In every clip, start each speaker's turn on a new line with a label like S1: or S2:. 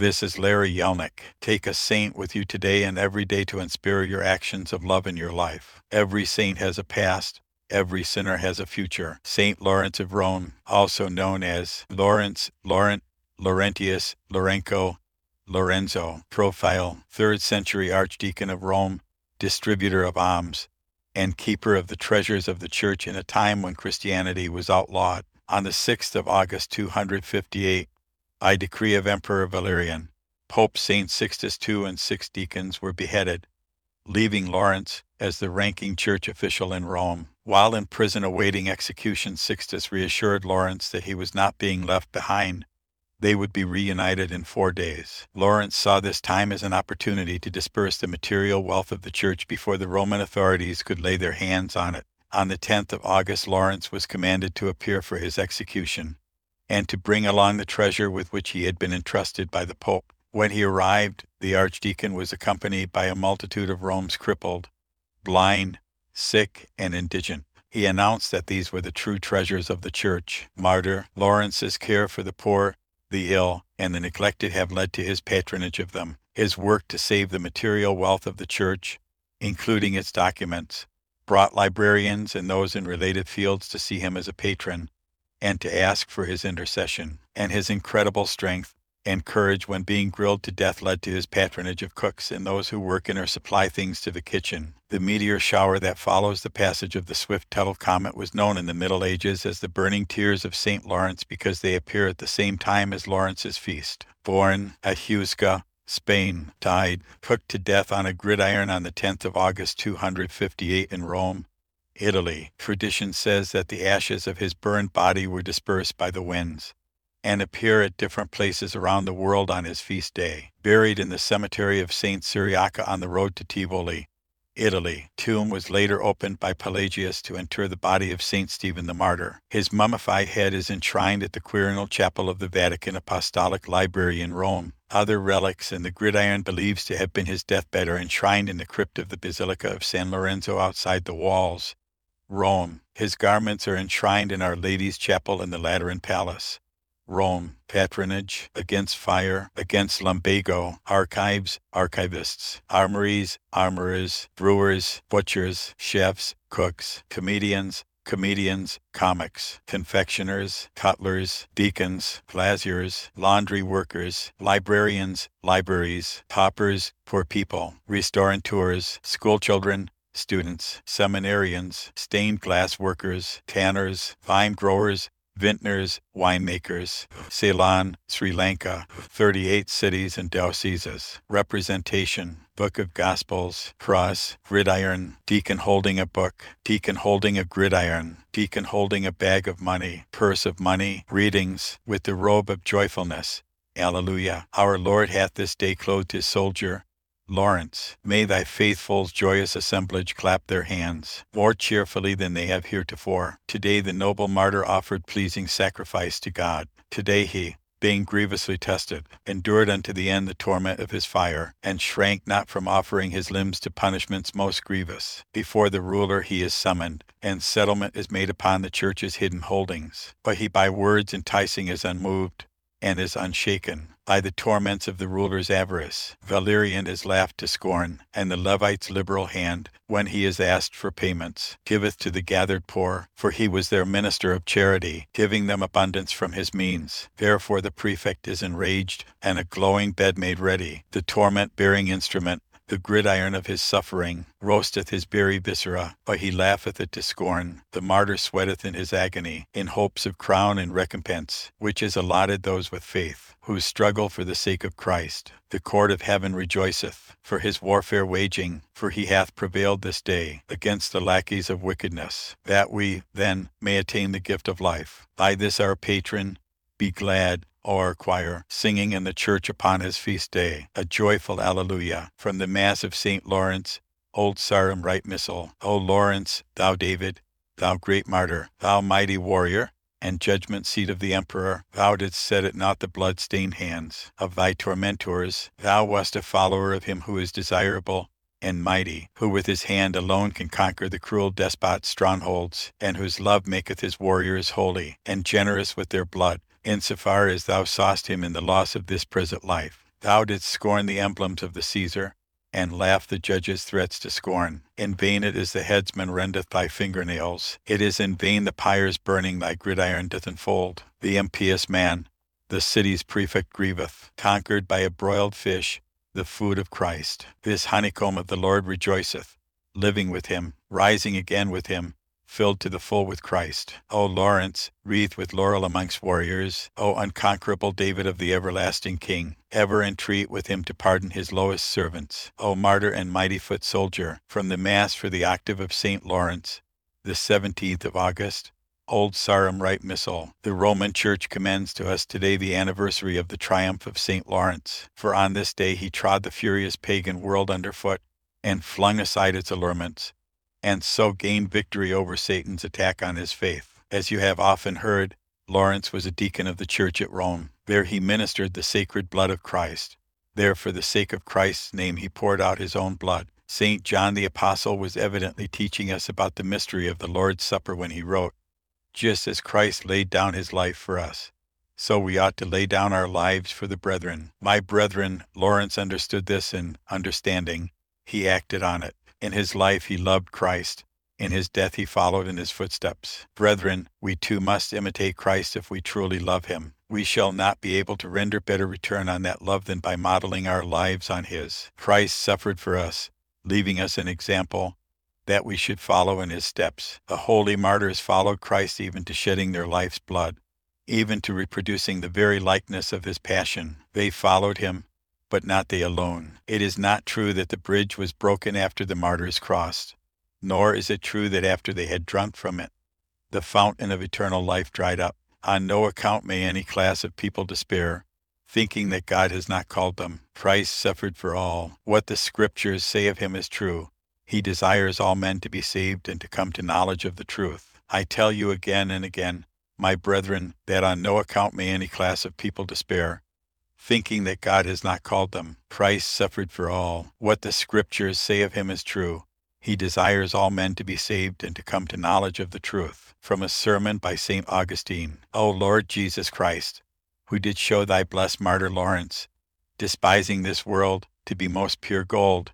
S1: This is Larry Yelnick. Take a saint with you today and every day to inspire your actions of love in your life. Every saint has a past. Every sinner has a future. Saint Lawrence of Rome, also known as Lawrence, Laurent, Laurentius, Laurenco, Lorenzo, profile, 3rd century Archdeacon of Rome, distributor of alms, and keeper of the treasures of the church in a time when Christianity was outlawed. On the 6th of August 258, by decree of Emperor Valerian, Pope St. Sixtus II and six deacons were beheaded, leaving Lawrence as the ranking church official in Rome. While in prison awaiting execution, Sixtus reassured Lawrence that he was not being left behind they would be reunited in four days. Lawrence saw this time as an opportunity to disperse the material wealth of the church before the Roman authorities could lay their hands on it. On the 10th of August, Lawrence was commanded to appear for his execution and to bring along the treasure with which he had been entrusted by the Pope. When he arrived, the archdeacon was accompanied by a multitude of Rome's crippled, blind, sick, and indigent. He announced that these were the true treasures of the church. Martyr, Lawrence's care for the poor the ill, and the neglected have led to his patronage of them. His work to save the material wealth of the Church, including its documents, brought librarians and those in related fields to see him as a patron and to ask for his intercession. And his incredible strength and courage when being grilled to death led to his patronage of cooks and those who work in or supply things to the kitchen. The meteor shower that follows the passage of the swift Tuttle comet was known in the Middle Ages as the burning tears of St. Lawrence because they appear at the same time as Lawrence's feast. Born at Huesca, Spain, died, cooked to death on a gridiron on the 10th of August 258 in Rome, Italy. Tradition says that the ashes of his burned body were dispersed by the winds and appear at different places around the world on his feast day. Buried in the cemetery of St. Cyriaca on the road to Tivoli, Italy. Tomb was later opened by Pelagius to inter the body of St. Stephen the Martyr. His mummified head is enshrined at the Quirinal Chapel of the Vatican Apostolic Library in Rome. Other relics and the gridiron believes to have been his deathbed are enshrined in the crypt of the Basilica of San Lorenzo outside the walls. Rome. His garments are enshrined in Our Lady's Chapel in the Lateran Palace. Rome, patronage, against fire, against lumbago, archives, archivists, armories, armorers, brewers, butchers, chefs, cooks, comedians, comedians, comics, confectioners, cutlers, deacons, glaziers, laundry workers, librarians, libraries, paupers, poor people, restaurateurs, schoolchildren, students, seminarians, stained glass workers, tanners, vine growers, vintners, winemakers, Ceylon, Sri Lanka, 38 cities and dioceses, representation, Book of Gospels, cross, gridiron, deacon holding a book, deacon holding a gridiron, deacon holding a bag of money, purse of money, readings, with the robe of joyfulness. Alleluia. Our Lord hath this day clothed his soldier Lawrence, may thy faithful's joyous assemblage clap their hands more cheerfully than they have heretofore. Today the noble martyr offered pleasing sacrifice to God. Today he, being grievously tested, endured unto the end the torment of his fire, and shrank not from offering his limbs to punishments most grievous. Before the ruler he is summoned, and settlement is made upon the church's hidden holdings. But he by words enticing is unmoved, and is unshaken by the torments of the ruler's avarice. Valerian is laughed to scorn, and the Levite's liberal hand, when he is asked for payments, giveth to the gathered poor, for he was their minister of charity, giving them abundance from his means. Therefore the prefect is enraged, and a glowing bed made ready, the torment-bearing instrument, the gridiron of his suffering roasteth his very viscera, but he laugheth it to scorn. The martyr sweateth in his agony, in hopes of crown and recompense, which is allotted those with faith, who struggle for the sake of Christ. The court of heaven rejoiceth, for his warfare waging, for he hath prevailed this day against the lackeys of wickedness, that we, then, may attain the gift of life. By this our patron, be glad, or choir, singing in the church upon his feast day, a joyful Alleluia, from the Mass of St. Lawrence, Old Sarum Rite Missal. O Lawrence, thou David, thou great martyr, thou mighty warrior, and judgment seat of the emperor, thou didst set at naught the blood-stained hands of thy tormentors. Thou wast a follower of him who is desirable and mighty, who with his hand alone can conquer the cruel despot's strongholds, and whose love maketh his warriors holy, and generous with their blood insofar as thou sawest him in the loss of this present life. Thou didst scorn the emblems of the Caesar, and laugh the judge's threats to scorn. In vain it is the headsman rendeth thy fingernails. It is in vain the pyre's burning thy gridiron doth enfold. The impious man, the city's prefect grieveth, conquered by a broiled fish, the food of Christ. This honeycomb of the Lord rejoiceth, living with him, rising again with him, filled to the full with Christ. O Lawrence, wreathed with laurel amongst warriors, O unconquerable David of the everlasting King, ever entreat with him to pardon his lowest servants. O martyr and mighty foot soldier, from the Mass for the octave of St. Lawrence, the 17th of August, Old Sarum Rite Missal. The Roman Church commends to us today the anniversary of the triumph of St. Lawrence, for on this day he trod the furious pagan world underfoot and flung aside its allurements and so gain victory over Satan's attack on his faith. As you have often heard, Lawrence was a deacon of the church at Rome. There he ministered the sacred blood of Christ. There, for the sake of Christ's name, he poured out his own blood. St. John the Apostle was evidently teaching us about the mystery of the Lord's Supper when he wrote, Just as Christ laid down his life for us, so we ought to lay down our lives for the brethren. My brethren, Lawrence understood this, and understanding, he acted on it. In his life he loved Christ. In his death he followed in his footsteps. Brethren, we too must imitate Christ if we truly love him. We shall not be able to render better return on that love than by modeling our lives on his. Christ suffered for us, leaving us an example that we should follow in his steps. The holy martyrs followed Christ even to shedding their life's blood, even to reproducing the very likeness of his passion. They followed him, but not they alone. It is not true that the bridge was broken after the martyrs crossed, nor is it true that after they had drunk from it, the fountain of eternal life dried up. On no account may any class of people despair, thinking that God has not called them. Christ suffered for all. What the Scriptures say of him is true. He desires all men to be saved and to come to knowledge of the truth. I tell you again and again, my brethren, that on no account may any class of people despair, thinking that God has not called them. Christ suffered for all. What the Scriptures say of him is true. He desires all men to be saved and to come to knowledge of the truth. From a sermon by St. Augustine. O Lord Jesus Christ, who did show thy blessed martyr Lawrence, despising this world to be most pure gold,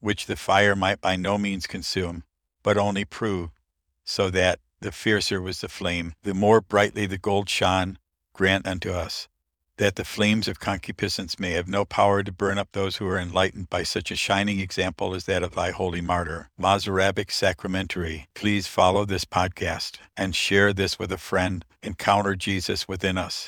S1: which the fire might by no means consume, but only prove, so that, the fiercer was the flame, the more brightly the gold shone, grant unto us that the flames of concupiscence may have no power to burn up those who are enlightened by such a shining example as that of thy holy martyr. Mozarabic Sacramentary, please follow this podcast and share this with a friend. Encounter Jesus within us.